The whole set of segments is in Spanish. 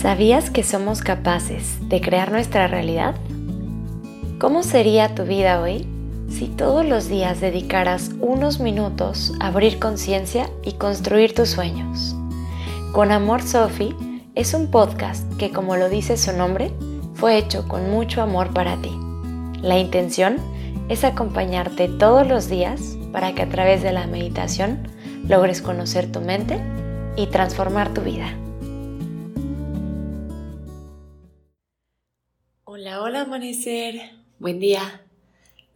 ¿Sabías que somos capaces de crear nuestra realidad? ¿Cómo sería tu vida hoy si todos los días dedicaras unos minutos a abrir conciencia y construir tus sueños? Con Amor Sophie es un podcast que, como lo dice su nombre, fue hecho con mucho amor para ti. La intención es acompañarte todos los días para que a través de la meditación logres conocer tu mente y transformar tu vida. Hola, hola amanecer, buen día.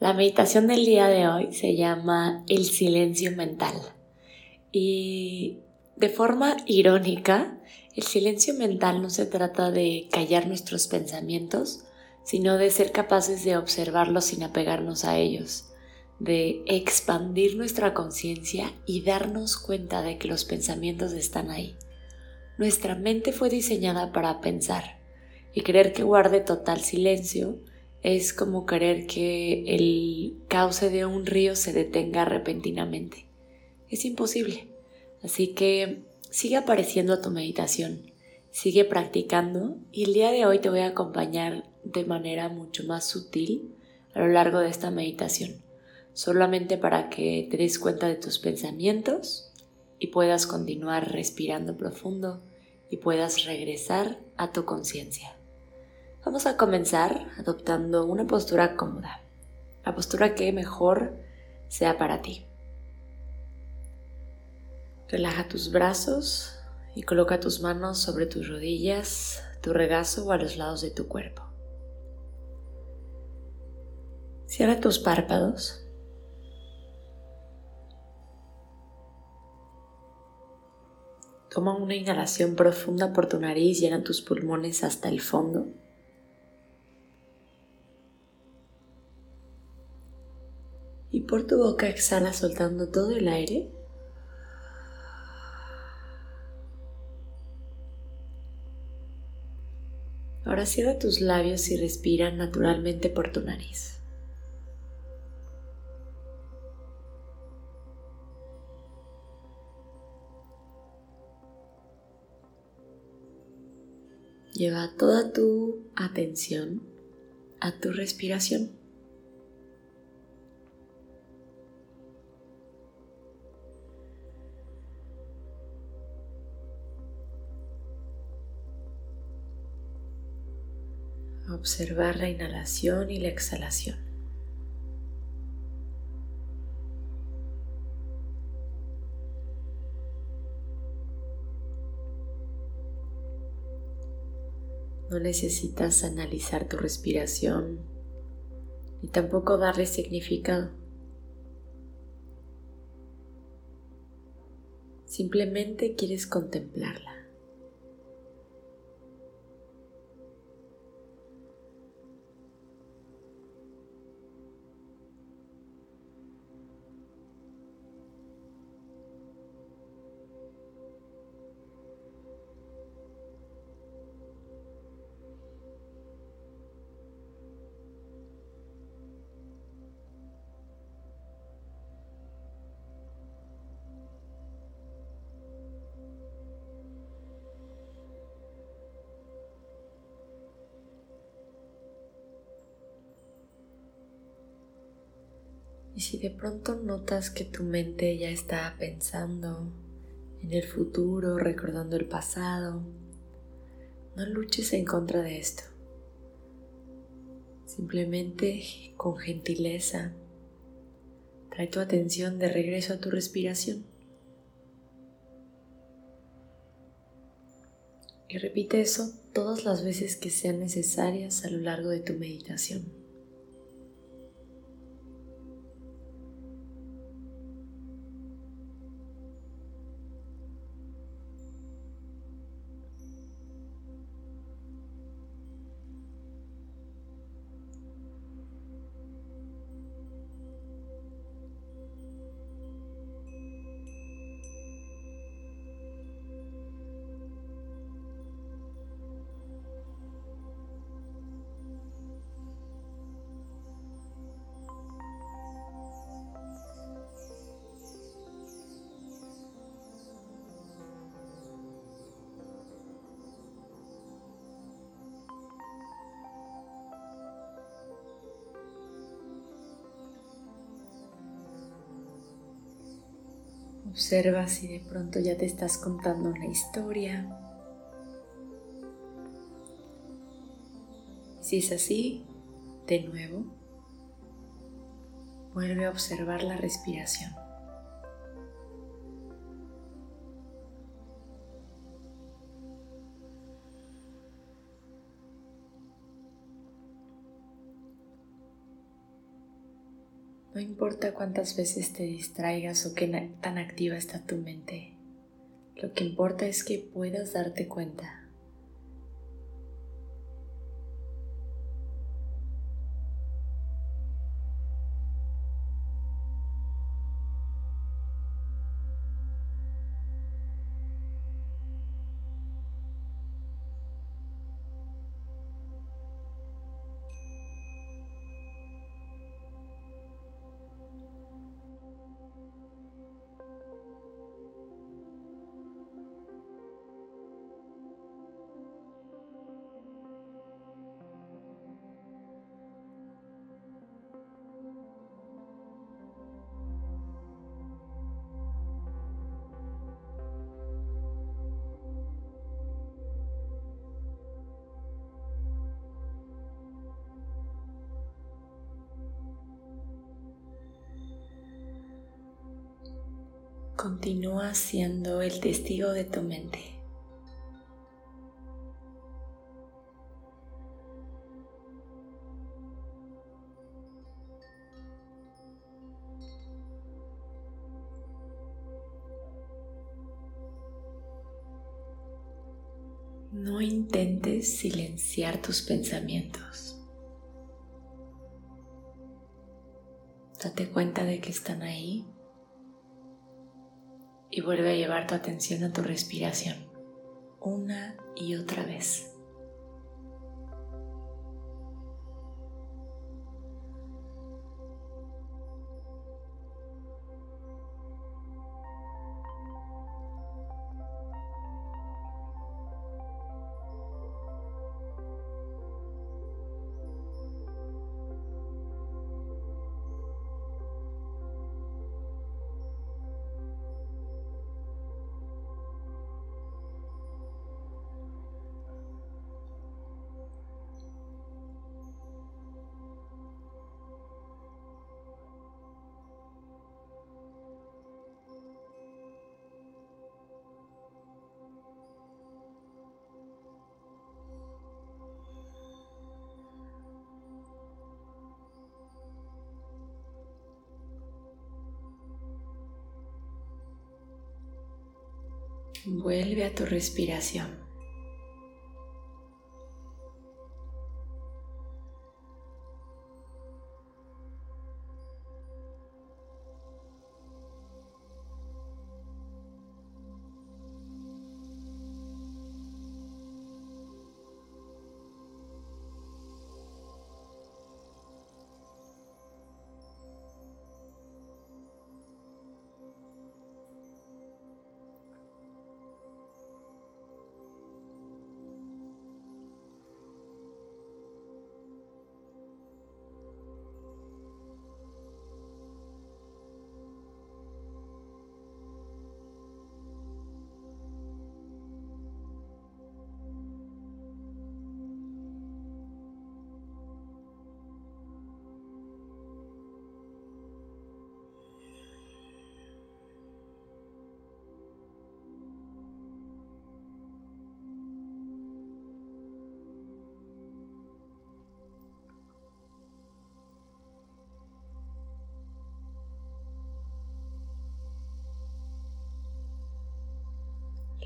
La meditación del día de hoy se llama el silencio mental. Y de forma irónica, el silencio mental no se trata de callar nuestros pensamientos, sino de ser capaces de observarlos sin apegarnos a ellos, de expandir nuestra conciencia y darnos cuenta de que los pensamientos están ahí. Nuestra mente fue diseñada para pensar y querer que guarde total silencio es como querer que el cauce de un río se detenga repentinamente. Es imposible. Así que sigue apareciendo tu meditación, sigue practicando y el día de hoy te voy a acompañar de manera mucho más sutil a lo largo de esta meditación, solamente para que te des cuenta de tus pensamientos y puedas continuar respirando profundo y puedas regresar a tu conciencia. Vamos a comenzar adoptando una postura cómoda, la postura que mejor sea para ti. Relaja tus brazos y coloca tus manos sobre tus rodillas, tu regazo o a los lados de tu cuerpo. Cierra tus párpados. Toma una inhalación profunda por tu nariz, llena tus pulmones hasta el fondo. Por tu boca exhala soltando todo el aire. Ahora cierra tus labios y respira naturalmente por tu nariz. Lleva toda tu atención a tu respiración. Observar la inhalación y la exhalación. No necesitas analizar tu respiración ni tampoco darle significado. Simplemente quieres contemplarla. Y si de pronto notas que tu mente ya está pensando en el futuro, recordando el pasado, no luches en contra de esto. Simplemente con gentileza trae tu atención de regreso a tu respiración. Y repite eso todas las veces que sean necesarias a lo largo de tu meditación. Observa si de pronto ya te estás contando una historia. Si es así, de nuevo, vuelve a observar la respiración. No importa cuántas veces te distraigas o qué tan activa está tu mente, lo que importa es que puedas darte cuenta Continúa siendo el testigo de tu mente. No intentes silenciar tus pensamientos. Date cuenta de que están ahí y vuelve a llevar tu atención a tu respiración una y otra vez. Vuelve a tu respiración.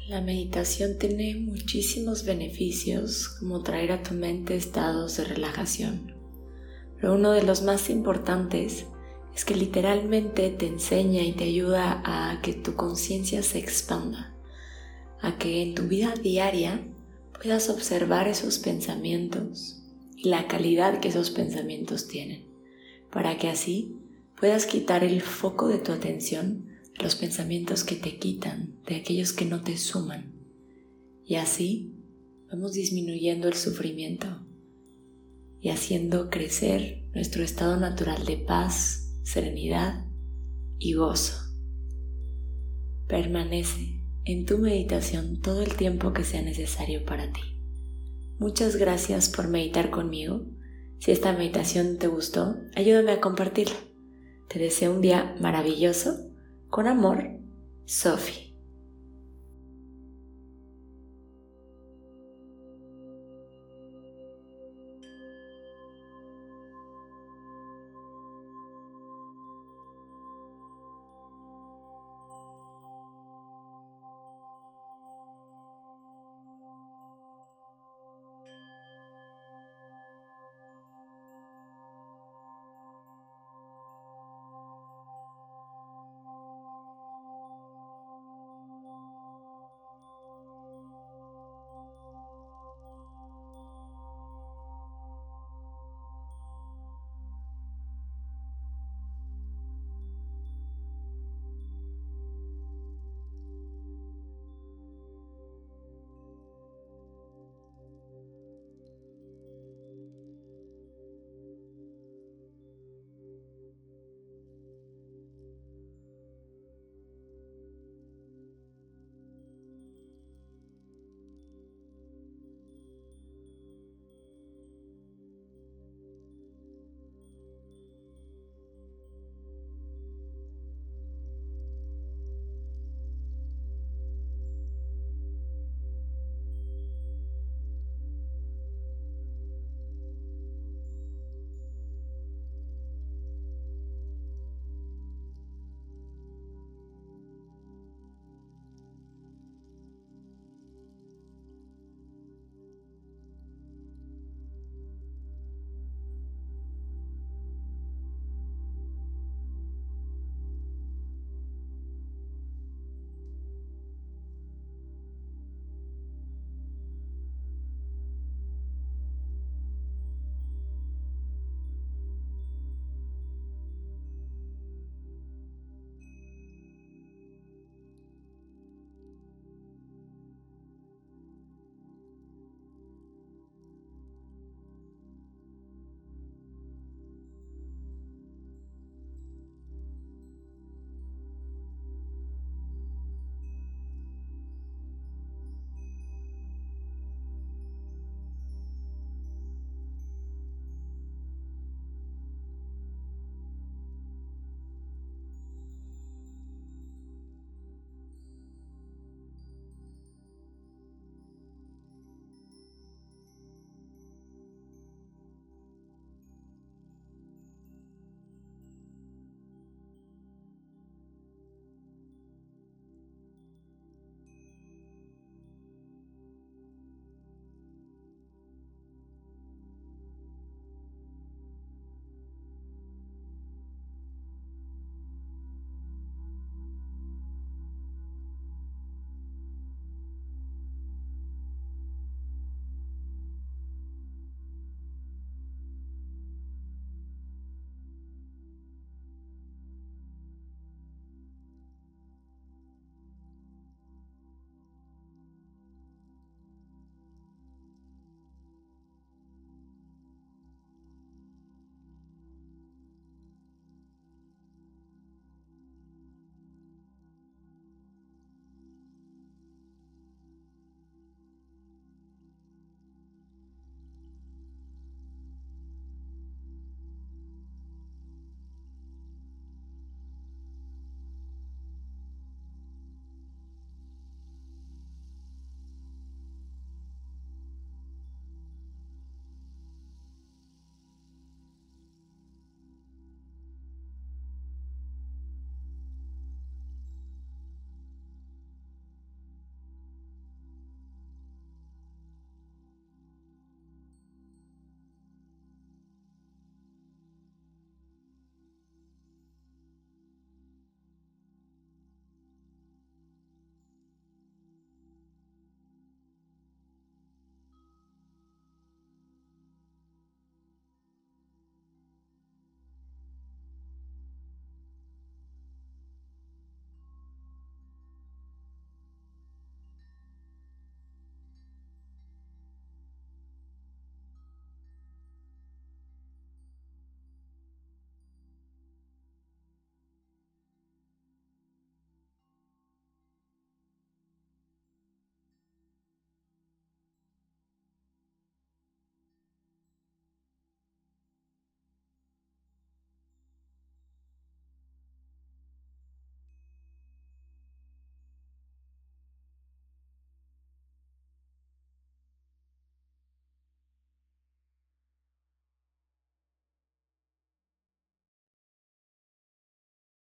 La meditación tiene muchísimos beneficios como traer a tu mente estados de relajación, pero uno de los más importantes es que literalmente te enseña y te ayuda a que tu conciencia se expanda, a que en tu vida diaria puedas observar esos pensamientos y la calidad que esos pensamientos tienen, para que así puedas quitar el foco de tu atención los pensamientos que te quitan, de aquellos que no te suman. Y así vamos disminuyendo el sufrimiento y haciendo crecer nuestro estado natural de paz, serenidad y gozo. Permanece en tu meditación todo el tiempo que sea necesario para ti. Muchas gracias por meditar conmigo. Si esta meditación te gustó, ayúdame a compartirla. Te deseo un día maravilloso. Con amor, Sophie.